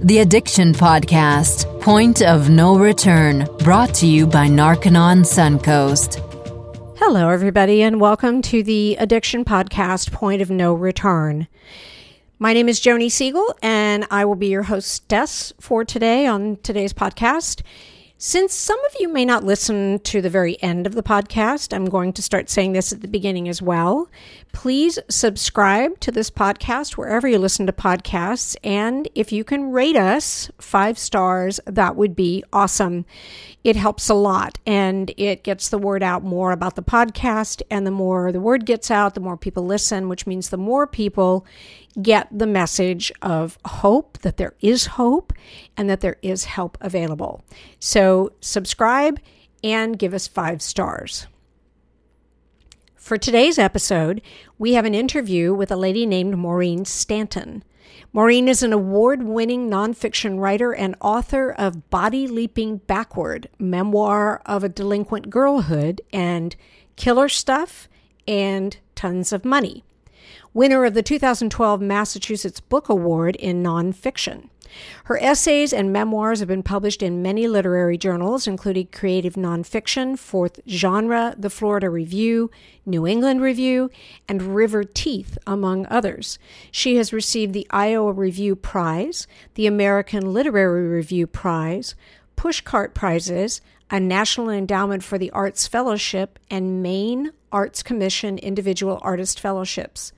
The Addiction Podcast, Point of No Return, brought to you by Narconon Suncoast. Hello, everybody, and welcome to the Addiction Podcast, Point of No Return. My name is Joni Siegel, and I will be your hostess for today on today's podcast. Since some of you may not listen to the very end of the podcast, I'm going to start saying this at the beginning as well. Please subscribe to this podcast wherever you listen to podcasts. And if you can rate us five stars, that would be awesome. It helps a lot and it gets the word out more about the podcast. And the more the word gets out, the more people listen, which means the more people get the message of hope, that there is hope, and that there is help available. So, subscribe and give us five stars. For today's episode, we have an interview with a lady named Maureen Stanton. Maureen is an award winning nonfiction writer and author of Body Leaping Backward, Memoir of a Delinquent Girlhood, and Killer Stuff, and Tons of Money winner of the 2012 Massachusetts Book Award in Nonfiction. Her essays and memoirs have been published in many literary journals, including Creative Nonfiction, Fourth Genre, The Florida Review, New England Review, and River Teeth, among others. She has received the Iowa Review Prize, the American Literary Review Prize, Pushcart Prizes, a National Endowment for the Arts Fellowship, and Maine Arts Commission Individual Artist Fellowships.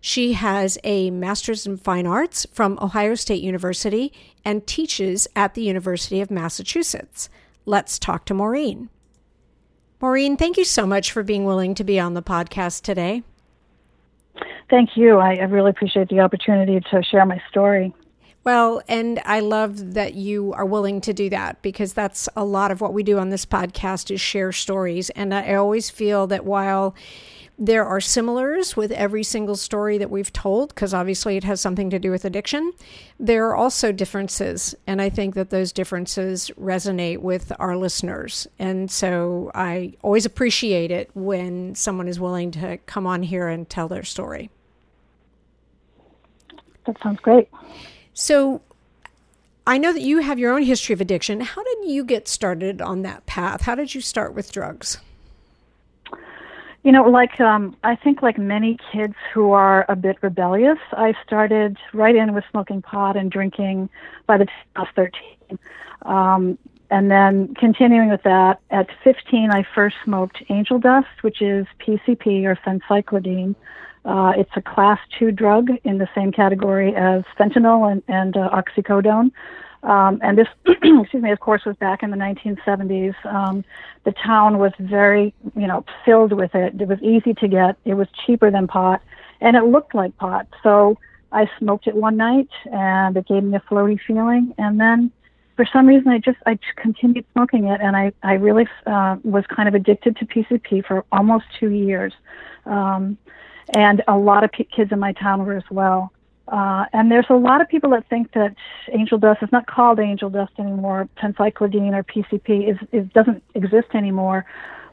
She has a Master's in Fine Arts from Ohio State University and teaches at the University of Massachusetts. Let's talk to Maureen. Maureen, thank you so much for being willing to be on the podcast today. Thank you. I, I really appreciate the opportunity to share my story. Well, and I love that you are willing to do that because that's a lot of what we do on this podcast is share stories. And I always feel that while there are similars with every single story that we've told because obviously it has something to do with addiction. There are also differences, and I think that those differences resonate with our listeners. And so I always appreciate it when someone is willing to come on here and tell their story. That sounds great. So I know that you have your own history of addiction. How did you get started on that path? How did you start with drugs? You know, like um, I think, like many kids who are a bit rebellious, I started right in with smoking pot and drinking by the time I was 13. Um, and then continuing with that, at 15, I first smoked angel dust, which is PCP or phencyclidine. Uh, it's a class two drug in the same category as fentanyl and, and uh, oxycodone. Um, and this, excuse me, of course, was back in the 1970s. Um, the town was very, you know, filled with it. It was easy to get. It was cheaper than pot, and it looked like pot. So I smoked it one night, and it gave me a floaty feeling. And then, for some reason, I just I just continued smoking it, and I I really uh, was kind of addicted to PCP for almost two years. Um, and a lot of p- kids in my town were as well. Uh, and there's a lot of people that think that angel dust is not called angel dust anymore. Phencyclidine or PCP is, is doesn't exist anymore,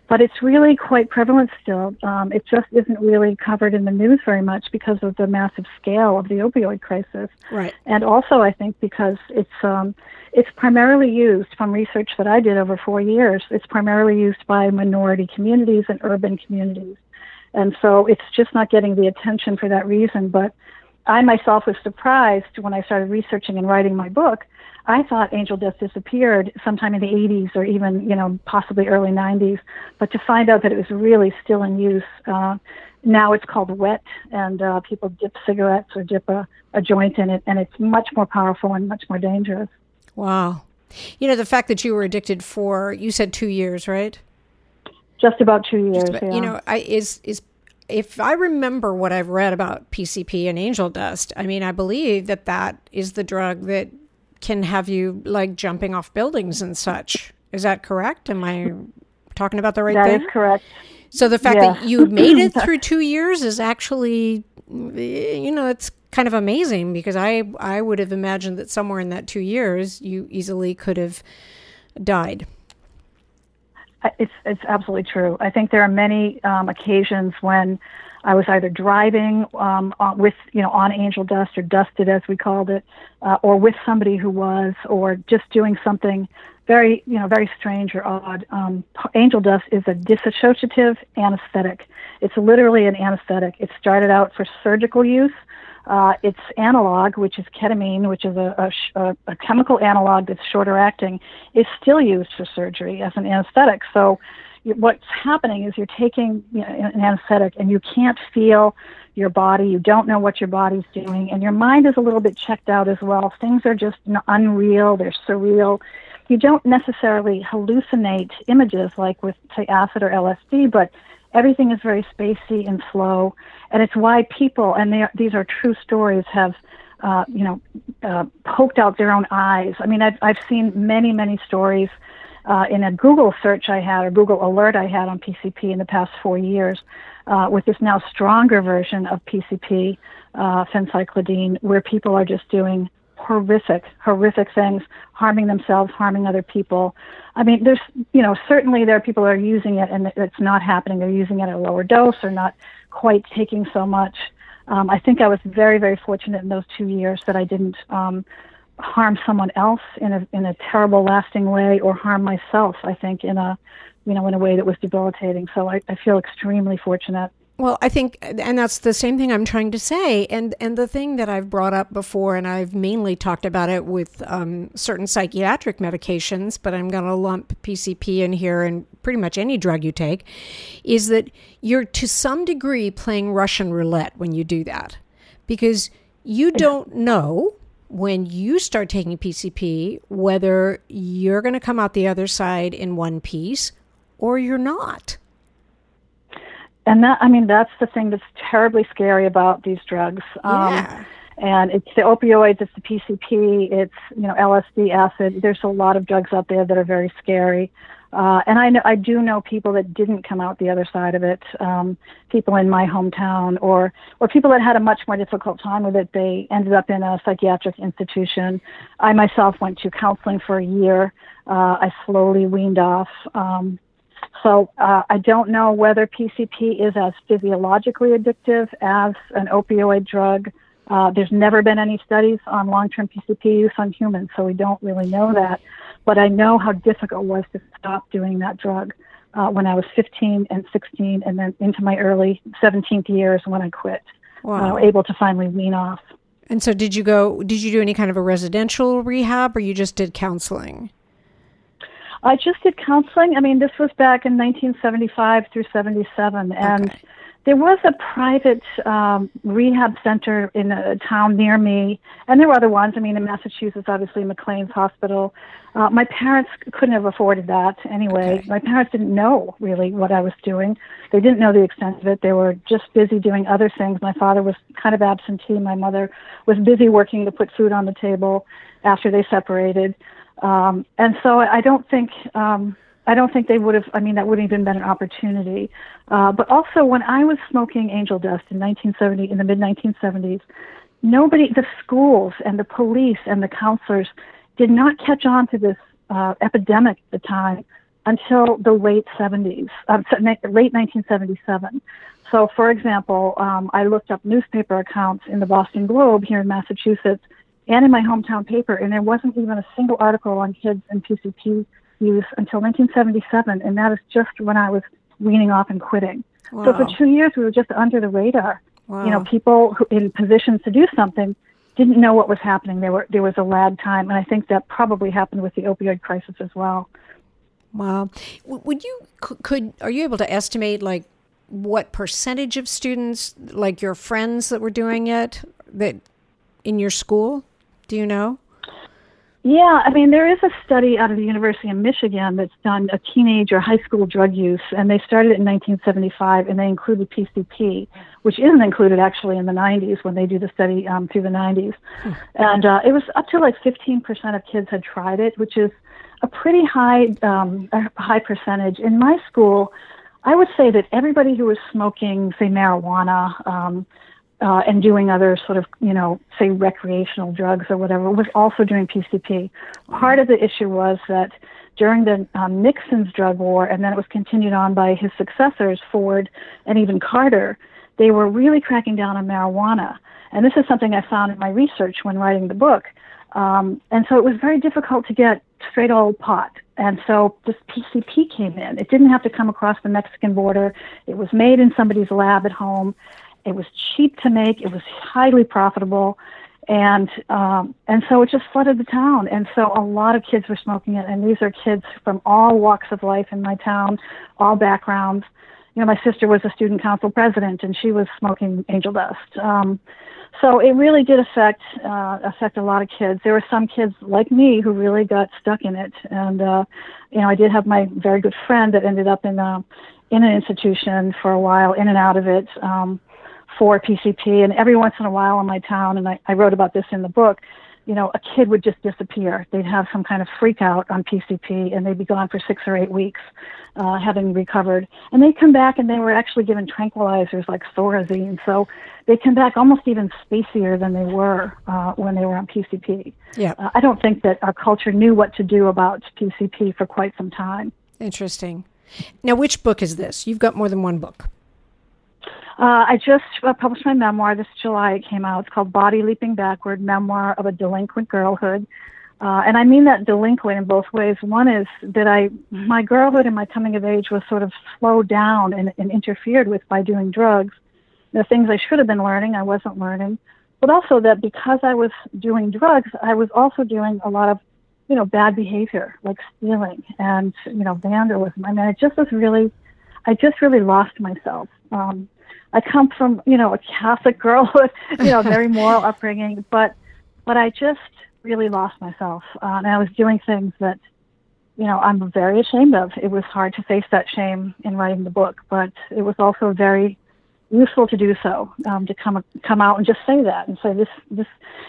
but it's really quite prevalent still. Um, it just isn't really covered in the news very much because of the massive scale of the opioid crisis. Right. And also, I think because it's um, it's primarily used from research that I did over four years. It's primarily used by minority communities and urban communities, and so it's just not getting the attention for that reason. But I myself was surprised when I started researching and writing my book. I thought angel dust disappeared sometime in the 80s or even, you know, possibly early 90s, but to find out that it was really still in use. Uh, now it's called wet, and uh, people dip cigarettes or dip a, a joint in it, and it's much more powerful and much more dangerous. Wow. You know, the fact that you were addicted for, you said two years, right? Just about two years. About, yeah. You know, I, is is if I remember what I've read about PCP and angel dust, I mean, I believe that that is the drug that can have you like jumping off buildings and such. Is that correct? Am I talking about the right that thing? That is correct. So the fact yeah. that you made it through two years is actually, you know, it's kind of amazing because I I would have imagined that somewhere in that two years you easily could have died. It's it's absolutely true. I think there are many um, occasions when I was either driving um, on, with, you know, on angel dust or dusted as we called it, uh, or with somebody who was, or just doing something very, you know, very strange or odd. Um, angel dust is a dissociative anesthetic. It's literally an anesthetic. It started out for surgical use. Uh, its analog, which is ketamine, which is a, a, a, chemical analog that's shorter acting, is still used for surgery as an anesthetic. So, what's happening is you're taking you know, an anesthetic and you can't feel your body. You don't know what your body's doing, and your mind is a little bit checked out as well. Things are just unreal. They're surreal you don't necessarily hallucinate images like with, say, acid or LSD, but everything is very spacey and slow. And it's why people, and are, these are true stories, have, uh, you know, uh, poked out their own eyes. I mean, I've, I've seen many, many stories uh, in a Google search I had or Google alert I had on PCP in the past four years uh, with this now stronger version of PCP, uh, where people are just doing horrific, horrific things, harming themselves, harming other people. I mean, there's, you know, certainly there are people who are using it and it's not happening. They're using it at a lower dose or not quite taking so much. Um, I think I was very, very fortunate in those two years that I didn't um, harm someone else in a in a terrible, lasting way, or harm myself. I think in a, you know, in a way that was debilitating. So I, I feel extremely fortunate. Well, I think, and that's the same thing I'm trying to say. And and the thing that I've brought up before, and I've mainly talked about it with um, certain psychiatric medications, but I'm going to lump PCP in here and pretty much any drug you take, is that you're to some degree playing Russian roulette when you do that, because you don't know when you start taking PCP whether you're going to come out the other side in one piece or you're not and that I mean that's the thing that's terribly scary about these drugs. Um, yeah. And it's the opioids, it's the PCP, it's you know LSD, acid. There's a lot of drugs out there that are very scary. Uh, and I know I do know people that didn't come out the other side of it. Um, people in my hometown, or or people that had a much more difficult time with it. They ended up in a psychiatric institution. I myself went to counseling for a year. Uh, I slowly weaned off. Um, so uh, I don't know whether PCP is as physiologically addictive as an opioid drug. Uh, there's never been any studies on long-term PCP use on humans, so we don't really know that. But I know how difficult it was to stop doing that drug uh, when I was 15 and 16, and then into my early 17th years when I quit. Wow. Uh, able to finally wean off. And so, did you go? Did you do any kind of a residential rehab, or you just did counseling? I just did counseling. I mean, this was back in 1975 through 77, and okay. there was a private um, rehab center in a town near me, and there were other ones. I mean, in Massachusetts, obviously McLean's Hospital. Uh, my parents couldn't have afforded that anyway. Okay. My parents didn't know really what I was doing. They didn't know the extent of it. They were just busy doing other things. My father was kind of absentee. My mother was busy working to put food on the table after they separated. Um, and so I don't think um, I don't think they would have. I mean, that wouldn't even been an opportunity. Uh, but also, when I was smoking angel dust in 1970, in the mid 1970s, nobody, the schools and the police and the counselors, did not catch on to this uh, epidemic at the time until the late 70s, uh, late 1977. So, for example, um, I looked up newspaper accounts in the Boston Globe here in Massachusetts and in my hometown paper, and there wasn't even a single article on kids and PCP use until 1977, and that is just when I was weaning off and quitting. Wow. So for two years, we were just under the radar. Wow. You know, people who, in positions to do something didn't know what was happening. There were there was a lag time, and I think that probably happened with the opioid crisis as well. Wow, would you could are you able to estimate like what percentage of students, like your friends that were doing it, that in your school? Do you know? Yeah, I mean, there is a study out of the University of Michigan that's done a teenage or high school drug use, and they started it in 1975, and they included PCP, which isn't included actually in the 90s when they do the study um, through the 90s. Hmm. And uh, it was up to like 15% of kids had tried it, which is a pretty high, um, a high percentage. In my school, I would say that everybody who was smoking, say, marijuana, um, uh, and doing other sort of, you know, say recreational drugs or whatever, was also doing PCP. Part of the issue was that during the um, Nixon's drug war, and then it was continued on by his successors, Ford and even Carter, they were really cracking down on marijuana. And this is something I found in my research when writing the book. Um, and so it was very difficult to get straight old pot. And so this PCP came in. It didn't have to come across the Mexican border. It was made in somebody's lab at home. It was cheap to make. It was highly profitable, and um, and so it just flooded the town. And so a lot of kids were smoking it. And these are kids from all walks of life in my town, all backgrounds. You know, my sister was a student council president, and she was smoking angel dust. Um, so it really did affect uh, affect a lot of kids. There were some kids like me who really got stuck in it, and uh, you know I did have my very good friend that ended up in a, uh, in an institution for a while, in and out of it um, for PCP. And every once in a while in my town, and I, I wrote about this in the book, you know, a kid would just disappear. They'd have some kind of freak out on PCP and they'd be gone for six or eight weeks, uh, having recovered. And they'd come back and they were actually given tranquilizers like Thorazine. So they come back almost even spacier than they were uh, when they were on PCP. Yeah. Uh, I don't think that our culture knew what to do about PCP for quite some time. Interesting. Now, which book is this? You've got more than one book. Uh, I just uh, published my memoir this July. It came out. It's called Body Leaping Backward Memoir of a Delinquent Girlhood. Uh, and I mean that delinquent in both ways. One is that I, my girlhood and my coming of age was sort of slowed down and, and interfered with by doing drugs. The things I should have been learning, I wasn't learning. But also that because I was doing drugs, I was also doing a lot of, you know, bad behavior, like stealing and, you know, vandalism. I mean, I just was really, I just really lost myself. Um, I come from, you know, a Catholic girlhood, you know, very moral upbringing, but but I just really lost myself, uh, and I was doing things that, you know, I'm very ashamed of. It was hard to face that shame in writing the book, but it was also very useful to do so um, to come come out and just say that and say this this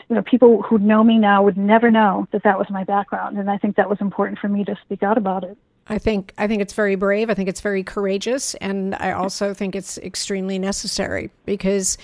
you know people who know me now would never know that that was my background and I think that was important for me to speak out about it. I think I think it's very brave. I think it's very courageous, and I also think it's extremely necessary because,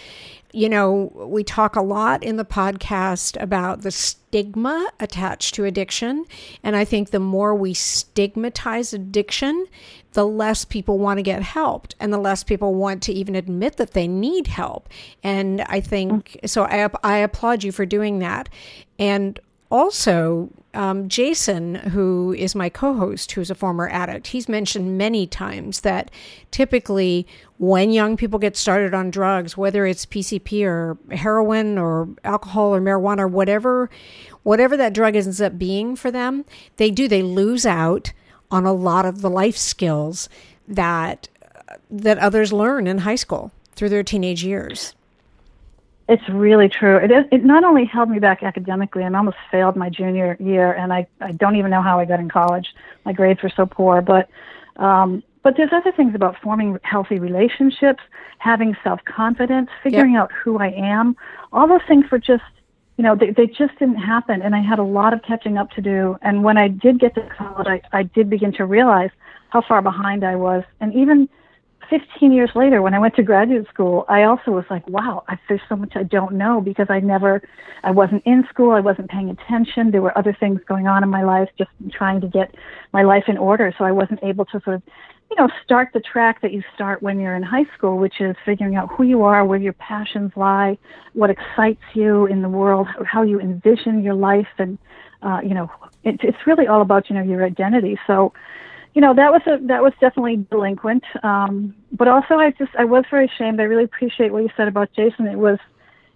you know, we talk a lot in the podcast about the stigma attached to addiction, and I think the more we stigmatize addiction, the less people want to get helped, and the less people want to even admit that they need help. And I think so. I I applaud you for doing that, and also, um, Jason, who is my co host, who's a former addict, he's mentioned many times that typically when young people get started on drugs, whether it's PCP or heroin or alcohol or marijuana or whatever, whatever that drug ends up being for them, they do, they lose out on a lot of the life skills that that others learn in high school through their teenage years. It's really true. It, is, it not only held me back academically, I almost failed my junior year, and I, I don't even know how I got in college. My grades were so poor, but um, but there's other things about forming healthy relationships, having self confidence, figuring yep. out who I am. All those things were just, you know, they, they just didn't happen, and I had a lot of catching up to do. And when I did get to college, I, I did begin to realize how far behind I was, and even 15 years later, when I went to graduate school, I also was like, wow, I, there's so much I don't know because I never, I wasn't in school, I wasn't paying attention. There were other things going on in my life, just trying to get my life in order. So I wasn't able to sort of, you know, start the track that you start when you're in high school, which is figuring out who you are, where your passions lie, what excites you in the world, how you envision your life, and, uh, you know, it, it's really all about, you know, your identity. So, you know that was a that was definitely delinquent. Um but also i just i was very ashamed. I really appreciate what you said about jason. It was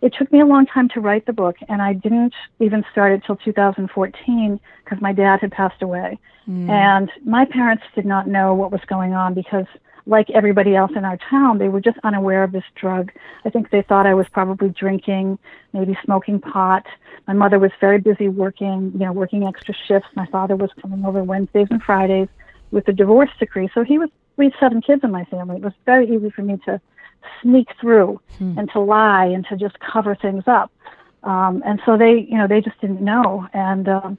it took me a long time to write the book and i didn't even start it till 2014 because my dad had passed away. Mm. and my parents did not know what was going on because like everybody else in our town they were just unaware of this drug. I think they thought i was probably drinking maybe smoking pot. My mother was very busy working you know working extra shifts. My father was coming over wednesdays and fridays with a divorce decree. So he was we had seven kids in my family. It was very easy for me to sneak through hmm. and to lie and to just cover things up. Um, and so they, you know, they just didn't know. And um,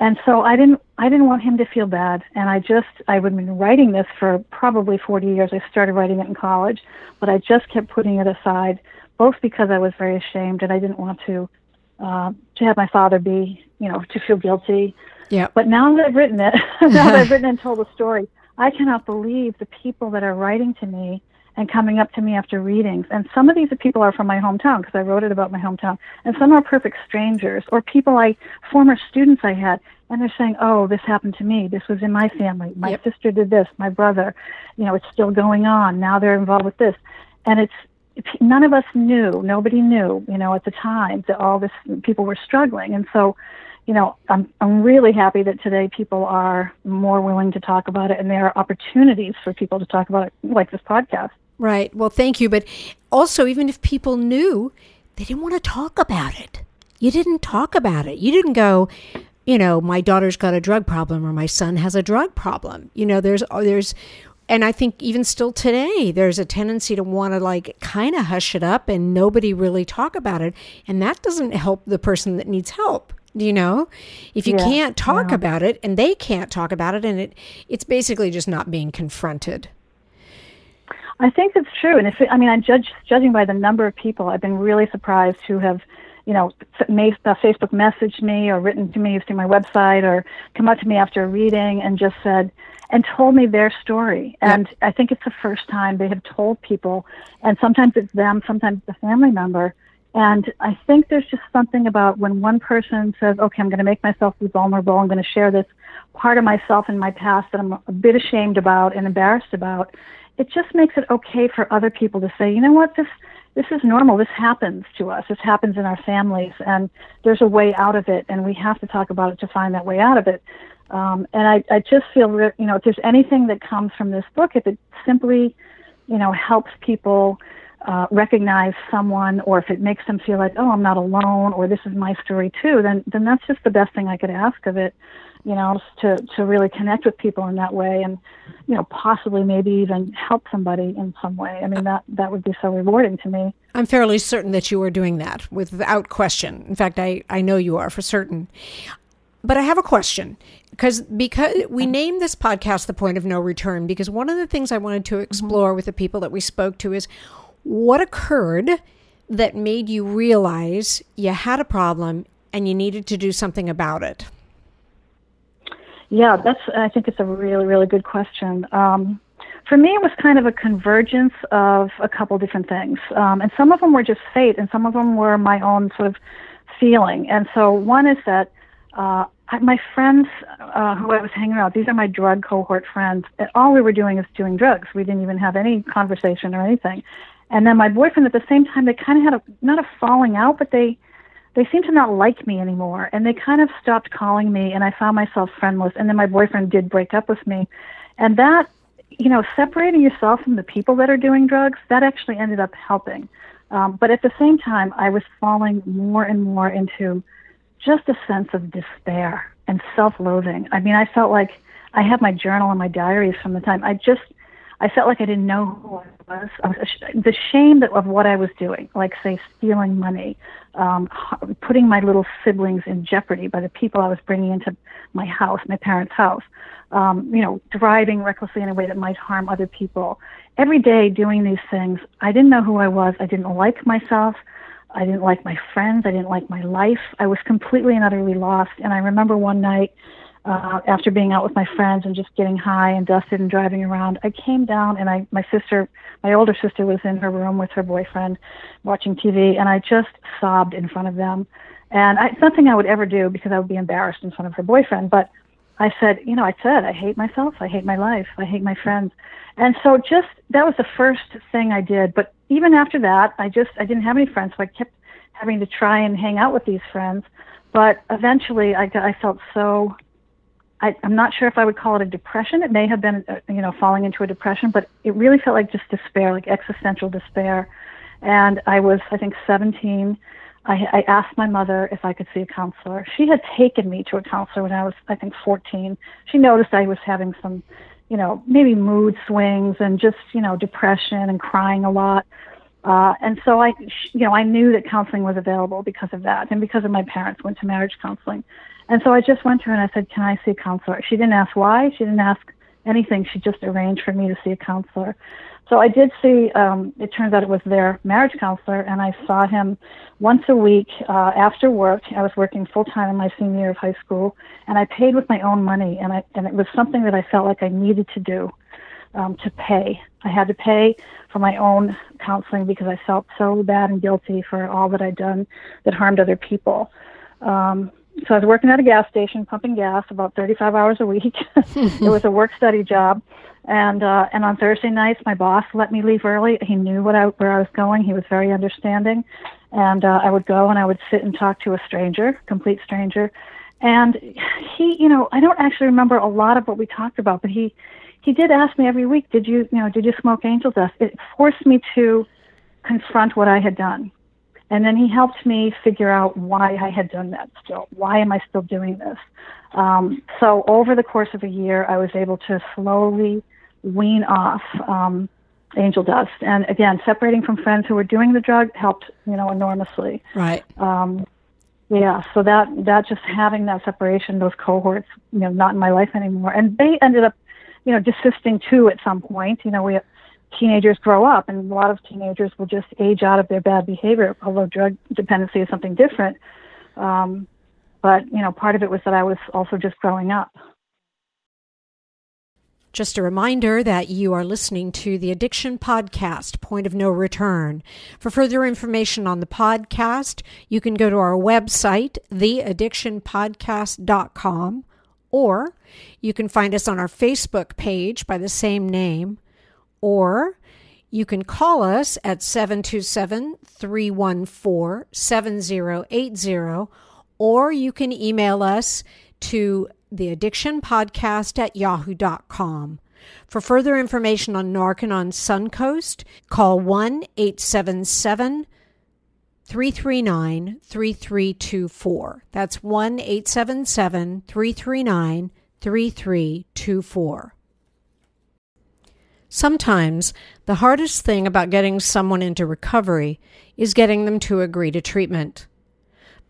and so I didn't I didn't want him to feel bad. And I just I had been writing this for probably 40 years. I started writing it in college, but I just kept putting it aside, both because I was very ashamed and I didn't want to uh, to have my father be, you know, to feel guilty yeah. But now that I've written it, now that I've written and told the story, I cannot believe the people that are writing to me and coming up to me after readings. And some of these people are from my hometown because I wrote it about my hometown, and some are perfect strangers or people I, former students I had, and they're saying, "Oh, this happened to me. This was in my family. My yep. sister did this. My brother, you know, it's still going on. Now they're involved with this." And it's none of us knew, nobody knew, you know, at the time that all this people were struggling. And so, you know, I'm I'm really happy that today people are more willing to talk about it and there are opportunities for people to talk about it like this podcast. Right. Well, thank you, but also even if people knew, they didn't want to talk about it. You didn't talk about it. You didn't go, you know, my daughter's got a drug problem or my son has a drug problem. You know, there's there's and I think even still today, there's a tendency to want to like kind of hush it up and nobody really talk about it. And that doesn't help the person that needs help. You know, if you yeah, can't talk yeah. about it and they can't talk about it, and it it's basically just not being confronted. I think it's true, and if it, I mean, I'm judge, judging by the number of people, I've been really surprised who have, you know, made, uh, Facebook messaged me or written to me through my website or come up to me after a reading and just said, and told me their story. And yep. I think it's the first time they have told people, and sometimes it's them, sometimes it's a family member. And I think there's just something about when one person says, okay, I'm going to make myself vulnerable, I'm going to share this part of myself in my past that I'm a bit ashamed about and embarrassed about, it just makes it okay for other people to say, you know what, this this is normal. This happens to us. This happens in our families, and there's a way out of it, and we have to talk about it to find that way out of it. Um, and I, I just feel, that, you know, if there's anything that comes from this book, if it simply, you know, helps people uh, recognize someone, or if it makes them feel like, oh, I'm not alone, or this is my story too, then then that's just the best thing I could ask of it, you know, to to really connect with people in that way, and you know, possibly maybe even help somebody in some way. I mean, that that would be so rewarding to me. I'm fairly certain that you are doing that without question. In fact, I I know you are for certain. But I have a question because because we named this podcast the point of no return because one of the things I wanted to explore with the people that we spoke to is what occurred that made you realize you had a problem and you needed to do something about it. Yeah, that's. I think it's a really, really good question. Um, for me, it was kind of a convergence of a couple different things, um, and some of them were just fate, and some of them were my own sort of feeling. And so, one is that uh, my friends uh, who I was hanging out, these are my drug cohort friends. And all we were doing is doing drugs. We didn't even have any conversation or anything. And then my boyfriend, at the same time, they kind of had a not a falling out, but they they seemed to not like me anymore, and they kind of stopped calling me. And I found myself friendless. And then my boyfriend did break up with me, and that you know, separating yourself from the people that are doing drugs, that actually ended up helping. Um, but at the same time, I was falling more and more into just a sense of despair and self-loathing. I mean, I felt like I have my journal and my diaries from the time I just I felt like I didn't know who I was. I was the shame that, of what I was doing, like say stealing money, um, putting my little siblings in jeopardy by the people I was bringing into my house, my parents' house. Um, you know, driving recklessly in a way that might harm other people. Every day doing these things, I didn't know who I was. I didn't like myself. I didn't like my friends. I didn't like my life. I was completely and utterly lost. And I remember one night, uh, after being out with my friends and just getting high and dusted and driving around, I came down and I, my sister, my older sister was in her room with her boyfriend watching TV and I just sobbed in front of them. And I, it's nothing I would ever do because I would be embarrassed in front of her boyfriend. But I said, you know, I said, I hate myself. I hate my life. I hate my friends. And so just that was the first thing I did. But even after that, I just I didn't have any friends, so I kept having to try and hang out with these friends. But eventually, I I felt so. I, I'm not sure if I would call it a depression. It may have been, uh, you know, falling into a depression, but it really felt like just despair, like existential despair. And I was, I think, 17. I, I asked my mother if I could see a counselor. She had taken me to a counselor when I was, I think, 14. She noticed I was having some you know, maybe mood swings and just, you know, depression and crying a lot. Uh, and so I, you know, I knew that counseling was available because of that and because of my parents went to marriage counseling. And so I just went to her and I said, can I see a counselor? She didn't ask why. She didn't ask anything. She just arranged for me to see a counselor. So I did see, um, it turns out it was their marriage counselor, and I saw him once a week uh, after work. I was working full time in my senior year of high school, and I paid with my own money, and, I, and it was something that I felt like I needed to do. um, to pay. I had to pay for my own counseling because I felt so bad and guilty for all that I'd done that harmed other people. Um, so I was working at a gas station pumping gas about 35 hours a week. it was a work study job. And uh, and on Thursday nights, my boss let me leave early. He knew what I, where I was going. He was very understanding, and uh, I would go and I would sit and talk to a stranger, complete stranger, and he, you know, I don't actually remember a lot of what we talked about, but he he did ask me every week, did you, you know, did you smoke angel dust? It forced me to confront what I had done. And then he helped me figure out why I had done that still. Why am I still doing this? Um, so over the course of a year, I was able to slowly wean off um, angel dust. And again, separating from friends who were doing the drug helped, you know, enormously. Right. Um, yeah, so that that just having that separation, those cohorts, you know, not in my life anymore, and they ended up you know, desisting too at some point. You know, we teenagers grow up, and a lot of teenagers will just age out of their bad behavior. Although drug dependency is something different, um, but you know, part of it was that I was also just growing up. Just a reminder that you are listening to the Addiction Podcast, Point of No Return. For further information on the podcast, you can go to our website, theaddictionpodcast.com, or you can find us on our Facebook page by the same name, or you can call us at 727 314 7080, or you can email us to theaddictionpodcast at yahoo.com. For further information on Narconon Suncoast, call 1 877 339 3324. That's 1 877 339 3324. Sometimes the hardest thing about getting someone into recovery is getting them to agree to treatment.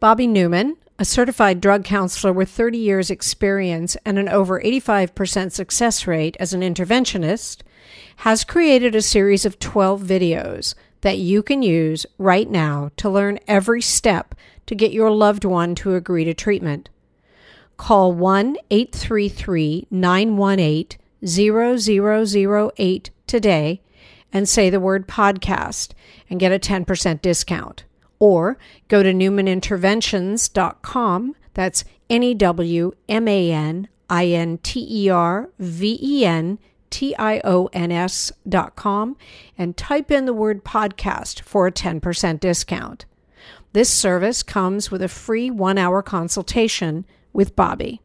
Bobby Newman, a certified drug counselor with 30 years' experience and an over 85% success rate as an interventionist, has created a series of 12 videos that you can use right now to learn every step to get your loved one to agree to treatment. Call 1 833 918 0008 today and say the word podcast and get a 10% discount. Or go to newmaninterventions.com. That's N E W M A N I N T E R V E N T-I-O-N-S dot com and type in the word podcast for a 10% discount. This service comes with a free one hour consultation with Bobby.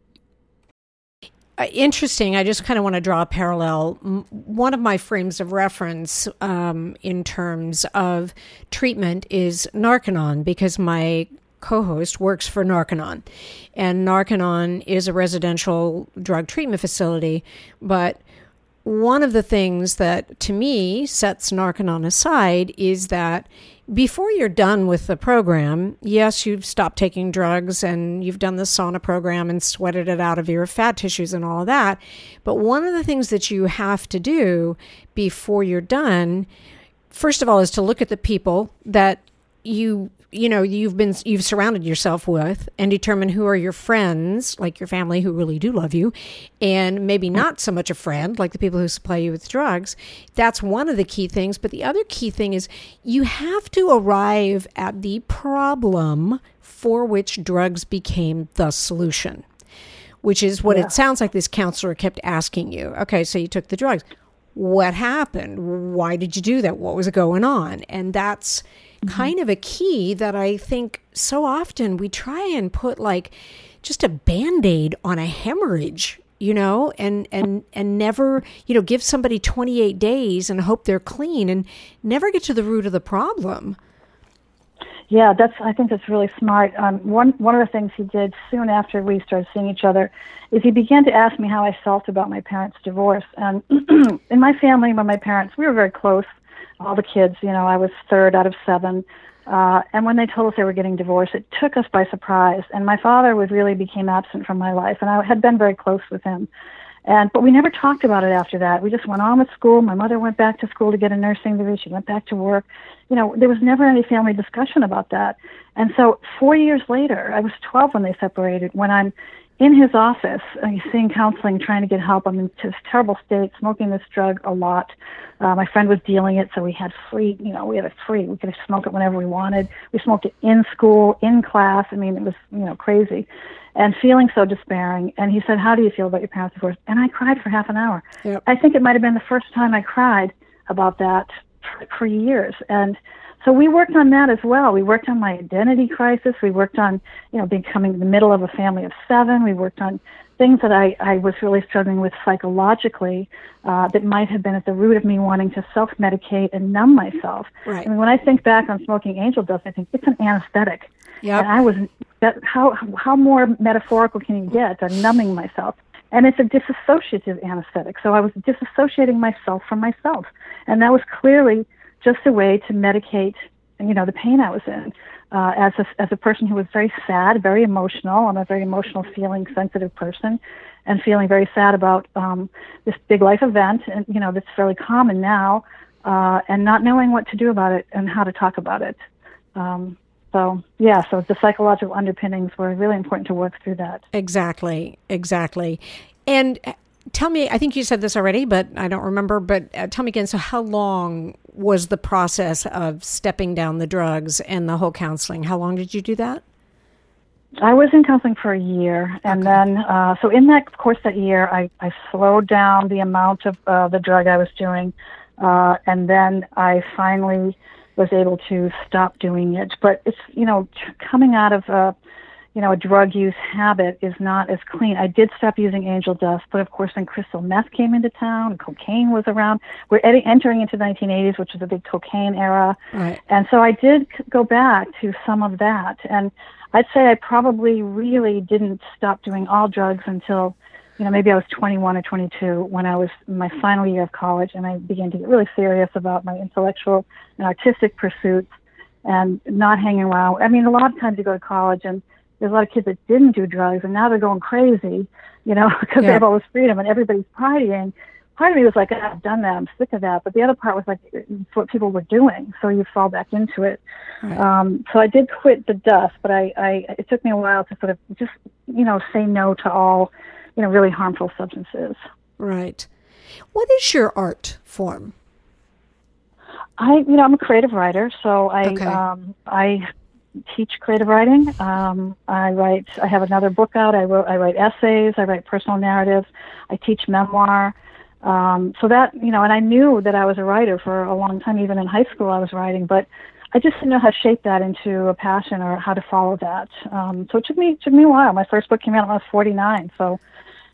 Uh, interesting. I just kind of want to draw a parallel. One of my frames of reference um, in terms of treatment is Narconon because my co host works for Narconon. And Narconon is a residential drug treatment facility, but one of the things that to me sets Narconon aside is that before you're done with the program, yes, you've stopped taking drugs and you've done the sauna program and sweated it out of your fat tissues and all of that. But one of the things that you have to do before you're done, first of all, is to look at the people that you you know you've been you've surrounded yourself with and determine who are your friends like your family who really do love you and maybe not so much a friend like the people who supply you with drugs. That's one of the key things. But the other key thing is you have to arrive at the problem for which drugs became the solution which is what yeah. it sounds like this counselor kept asking you. Okay so you took the drugs. What happened? Why did you do that? What was going on? And that's mm-hmm. kind of a key that I think so often we try and put like just a band-aid on a hemorrhage you know and and and never you know give somebody 28 days and hope they're clean and never get to the root of the problem. Yeah that's i think that's really smart. Um, one one of the things he did soon after we started seeing each other is he began to ask me how i felt about my parents divorce. And in my family when my parents we were very close all the kids. You know, I was third out of seven. Uh, and when they told us they were getting divorced, it took us by surprise. And my father was really became absent from my life, and I had been very close with him. And but we never talked about it after that. We just went on with school. My mother went back to school to get a nursing degree. She went back to work. You know, there was never any family discussion about that. And so four years later, I was 12 when they separated. When I'm in his office, uh, seeing counseling, trying to get help. I'm in this terrible state, smoking this drug a lot. Uh, my friend was dealing it, so we had free, you know, we had it free. We could smoke it whenever we wanted. We smoked it in school, in class. I mean, it was, you know, crazy. And feeling so despairing. And he said, How do you feel about your parents' divorce? And I cried for half an hour. Yep. I think it might have been the first time I cried about that for, for years. And so we worked on that as well. We worked on my identity crisis. We worked on, you know, becoming the middle of a family of seven. We worked on things that I, I was really struggling with psychologically uh, that might have been at the root of me wanting to self medicate and numb myself. Right. I mean, when I think back on smoking angel dust, I think it's an anesthetic. Yep. And I was that how how more metaphorical can you get than numbing myself? And it's a disassociative anesthetic. So I was disassociating myself from myself, and that was clearly just a way to medicate, you know, the pain I was in. Uh, as a as a person who was very sad, very emotional, I'm a very emotional, feeling sensitive person, and feeling very sad about um, this big life event, and you know, that's fairly common now, uh, and not knowing what to do about it and how to talk about it. Um, so yeah, so the psychological underpinnings were really important to work through that. Exactly, exactly. And tell me, I think you said this already, but I don't remember. But uh, tell me again. So, how long was the process of stepping down the drugs and the whole counseling? How long did you do that? I was in counseling for a year, and Okay. then uh, so in that course that year, I, I slowed down the amount of uh, the drug I was doing, uh, and then I finally was able to stop doing it. But it's you know coming out of a you know a drug use habit is not as clean. I did stop using angel dust, but of course when crystal meth came into town, and cocaine was around. We're ed- entering into the 1980s, which was a big cocaine era. Right. And so I did go back to some of that. And I'd say I probably really didn't stop doing all drugs until, you know, maybe I was 21 or 22 when I was in my final year of college and I began to get really serious about my intellectual and artistic pursuits and not hanging around. I mean, a lot of times you go to college and there's a lot of kids that didn't do drugs and now they're going crazy, you know, because Yeah. they have all this freedom and everybody's partying. Part of me was like, "Ah, I've done that. I'm sick of that. But the other part was like, it's what people were doing. So you fall back into it. Right. Um, so I did quit the dust, but I, I, it took me a while to sort of just, you know, say no to all, you know, really harmful substances. Right. What is your art form? I, you know, I'm a creative writer, so I, Okay. um, I teach creative writing. Um, I write. I have another book out. I wrote. I write essays. I write personal narratives. I teach memoir. Um, so that you know, and I knew that I was a writer for a long time. Even in high school, I was writing, but I just didn't know how to shape that into a passion or how to follow that. Um, so it took me it took me a while. My first book came out when I was 49, so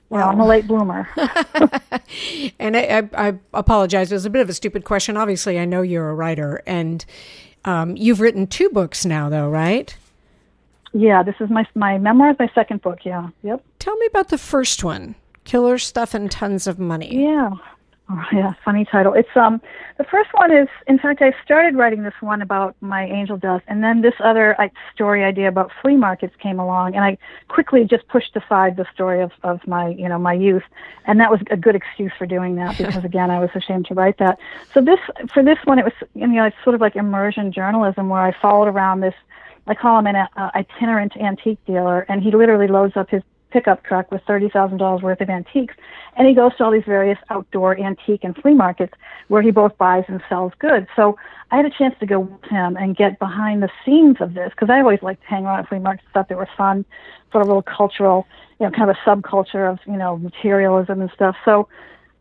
you know, I'm a late bloomer. And I, I, I apologize. It was a bit of a stupid question. Obviously, I know you're a writer, and um, you've written two books now, though, right? yeah, this is my my memoir is my second book. Yeah, yep. Tell me about the first one, "Killer Stuff and Tons of Money." Yeah. Oh, yeah, funny title. It's um the first one is in fact I started writing this one about my angel dust and then this other uh, story idea about flea markets came along and I quickly just pushed aside the story of, of my you know my youth and that was a good excuse for doing that because again I was ashamed to write that. So this for this one it was you know it's sort of like immersion journalism where I followed around this I call him an uh, itinerant antique dealer, and he literally loads up his pickup truck with thirty thousand dollars worth of antiques, and he goes to all these various outdoor antique and flea markets where he both buys and sells goods. So I had a chance to go with him and get behind the scenes of this because I always liked to hang around at flea markets, thought they were fun, sort of a little cultural, you know, kind of a subculture of you know materialism and stuff. So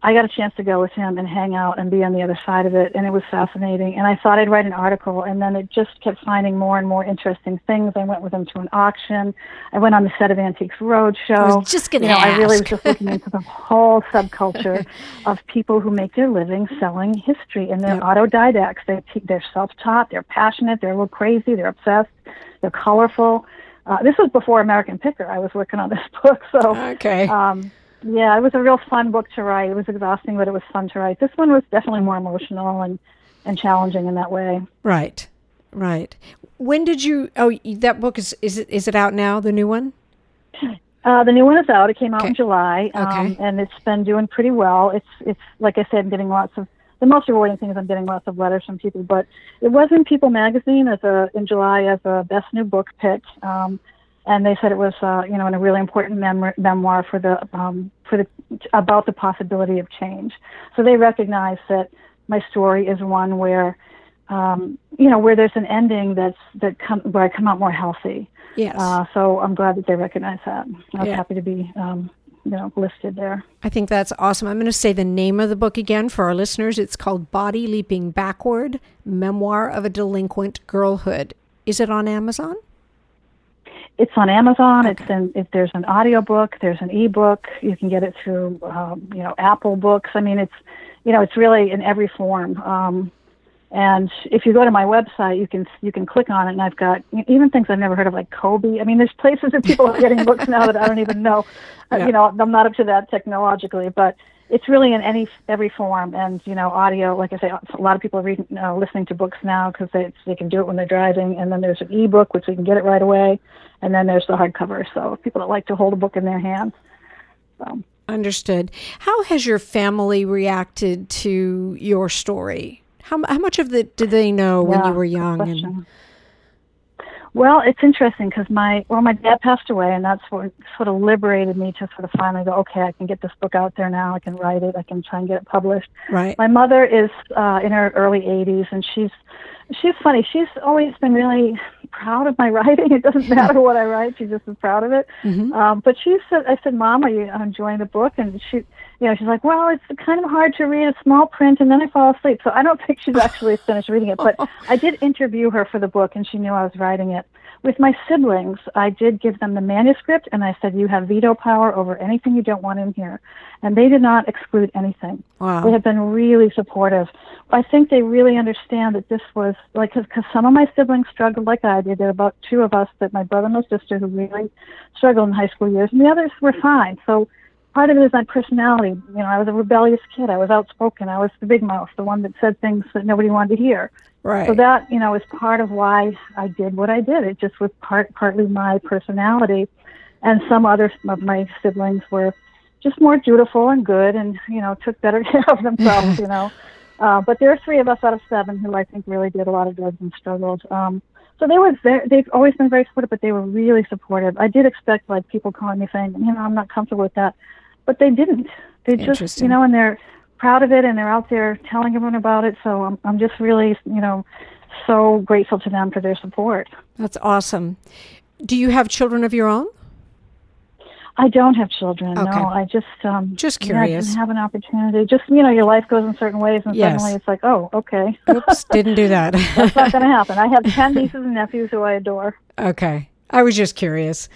I got a chance to go with him and hang out and be on the other side of it, and it was fascinating. And I thought I'd write an article, and then it just kept finding more and more interesting things. I went with him to an auction. I went on the set of Antiques Roadshow. I was just gonna you know, I really was just looking into the whole subculture of people who make their living selling history, and they're Yep. autodidacts. They they're self-taught. They're passionate. They're a little crazy. They're obsessed. They're colorful. Uh, this was before American Picker. I was working on this book, so Okay. um, yeah, it was a real fun book to write. It was exhausting, but it was fun to write. This one was definitely more emotional and, and challenging in that way. right. Right. When did you? Oh, that book is is it is it out now? The new one. Uh, the new one is out. It came out Okay. in July, um, Okay. and it's been doing pretty well. It's it's like I said, I'm getting lots of the most rewarding thing is I'm getting lots of letters from people. But it was in People Magazine as a in July as a best new book pick. Um, and they said it was uh, you know in a really important mem- memoir for the um, for the about the possibility of change. So they recognize that my story is one where um, you know where there's an ending that's that come where I come out more healthy. Yes. Uh, so I'm glad that they recognize that. I was Yeah. happy to be um, you know listed there. I think that's awesome. I'm going to say the name of the book again for our listeners. It's called Body Leaping Backward Memoir of a Delinquent Girlhood. Is it on Amazon? It's on Amazon. It's in. If there's an audiobook, there's an ebook. You can get it through, um, you know, Apple Books. I mean, it's, you know, it's really in every form. Um, and if you go to my website, you can you can click on it, and I've got even things I've never heard of, like Kobo. I mean, there's places that people are getting books now that I don't even know. Uh, Yeah. You know, I'm not up to that technologically, but it's really in any every form. And you know, audio. Like I say, a lot of people are reading, uh, listening to books now because they they can do it when they're driving. And then there's an ebook, which they can get it right away. And then there's the hardcover. So people that like to hold a book in their hands. So. Understood. How has your family reacted to your story? How, how much of it did they know when you were young? And. Well, it's interesting because my well, my dad passed away, and that's what sort of liberated me to sort of finally go, okay, I can get this book out there now. I can write it. I can try and get it published. right. My mother is uh, in her early 80s, and she's she's funny. She's always been really proud of my writing. It doesn't matter what I write; she's just as proud of it. Mhm. Um, but she said, "I said, Mom, are you enjoying the book?" And she, you know, she's like, "Well, it's kind of hard to read a small print, and then I fall asleep." So I don't think she's actually finished reading it. But I did interview her for the book, and she knew I was writing it. With my siblings, I did give them the manuscript, and I said, "You have veto power over anything you don't want in here," and they did not exclude anything. Wow. They have been really supportive. I think they really understand that this was like because some of my siblings struggled like I did. There were about two of us, that my brother and my sister, who really struggled in high school years, and the others were fine. So part of it is my personality. You know, I was a rebellious kid. I was outspoken. I was the big mouth, the one that said things that nobody wanted to hear. right. So that you know is part of why I did what I did. It just was part partly my personality, and some other of my siblings were just more dutiful and good, and you know took better care of themselves. you know, uh, but there are three of us out of seven who I think really did a lot of drugs and struggled. Um, so they were very, they've always been very supportive, but they were really supportive. I did expect like people calling me saying, you know, I'm not comfortable with that, but they didn't. They just, you know, and they're proud of it and they're out there telling everyone about it. So I'm, I'm just really, you know, so grateful to them for their support. That's awesome. Do you have children of your own? I don't have children. Okay. No, I just um Just yeah, I curious. didn't have an opportunity. Just you know, your life goes in certain ways, and Yes. suddenly it's like, oh, okay, Oops, didn't do that. that's not going to happen. I have ten nieces and nephews who I adore. Okay. I was just curious.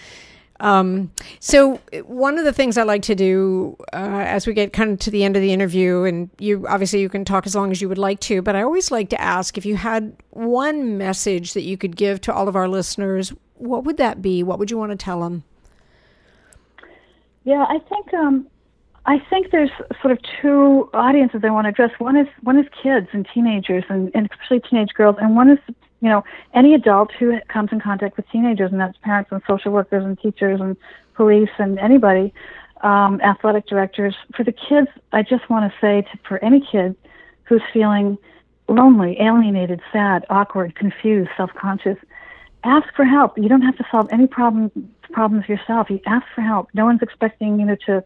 Um, so one of the things I like to do uh, as we get kind of to the end of the interview, and you obviously you can talk as long as you would like to, but I always like to ask if you had one message that you could give to all of our listeners, what would that be? What would you want to tell them? Yeah, I think um, I think there's sort of two audiences I want to address. One is one is kids and teenagers, and, and especially teenage girls, and one is you know any adult who comes in contact with teenagers, and that's parents and social workers and teachers and police and anybody, um, athletic directors. For the kids, I just want to say to for any kid who's feeling lonely, alienated, sad, awkward, confused, self-conscious, ask for help. You don't have to solve any problem problems yourself. You ask for help. No one's expecting you know to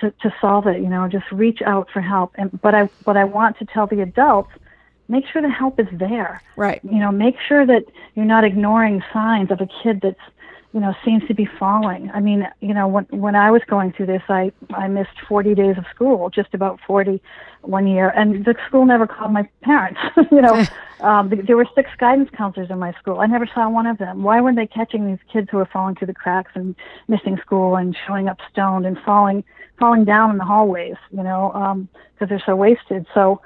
to, to solve it. You know, just reach out for help. And but I what I want to tell the adults, make sure the help is there. Right. You know, make sure that you're not ignoring signs of a kid that's you know seems to be falling. I mean, you know, when when I was going through this, I I missed 40 days of school, just about 40 one year, and the school never called my parents. you know, um, there were six guidance counselors in my school. I never saw one of them. Why weren't they catching these kids who were falling through the cracks and missing school and showing up stoned and falling falling down in the hallways? You know, because they're so wasted. So.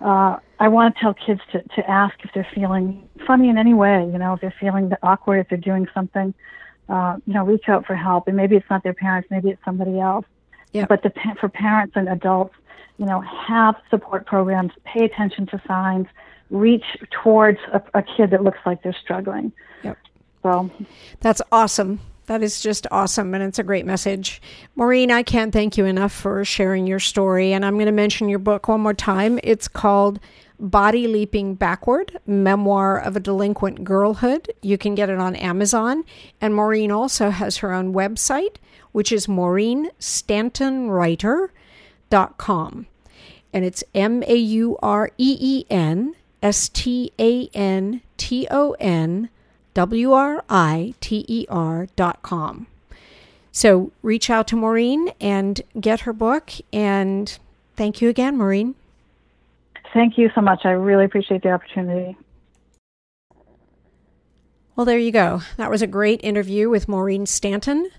Uh, I want to tell kids to, to ask if they're feeling funny in any way, you know, if they're feeling awkward, if they're doing something, uh, you know, reach out for help. And maybe it's not their parents, maybe it's somebody else. Yeah. But the, for parents and adults, you know, have support programs, pay attention to signs, reach towards a, a kid that looks like they're struggling. Yep. So, That's awesome. That is just awesome, and it's a great message. Maureen, I can't thank you enough for sharing your story. And I'm going to mention your book one more time. It's called Body Leaping Backward Memoir of a Delinquent Girlhood. You can get it on Amazon. And Maureen also has her own website, which is maureenstantonwriter.com. And it's M A U R E E N S T A N T O N W R I T E R dot com. So reach out to Maureen and get her book. And thank you again, Maureen. Thank you so much. I really appreciate the opportunity. Well, there you go. That was a great interview with Maureen Stanton,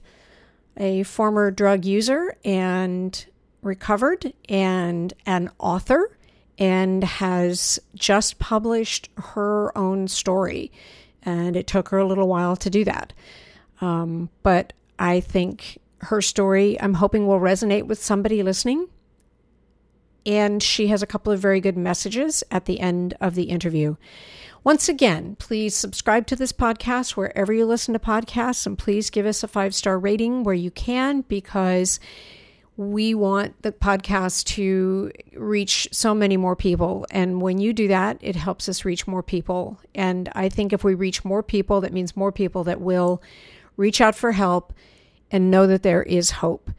a former drug user and recovered, and an author, and has just published her own story. And it took her a little while to do that. Um, but I think her story, I'm hoping, will resonate with somebody listening and she has a couple of very good messages at the end of the interview. Once again, please subscribe to this podcast wherever you listen to podcasts, and please give us a five star rating where you can because we want the podcast to reach so many more people. And when you do that, it helps us reach more people. And I think if we reach more people, that means more people that will reach out for help and know that there is hope.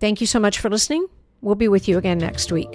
Thank you so much for listening. We'll be with you again next week.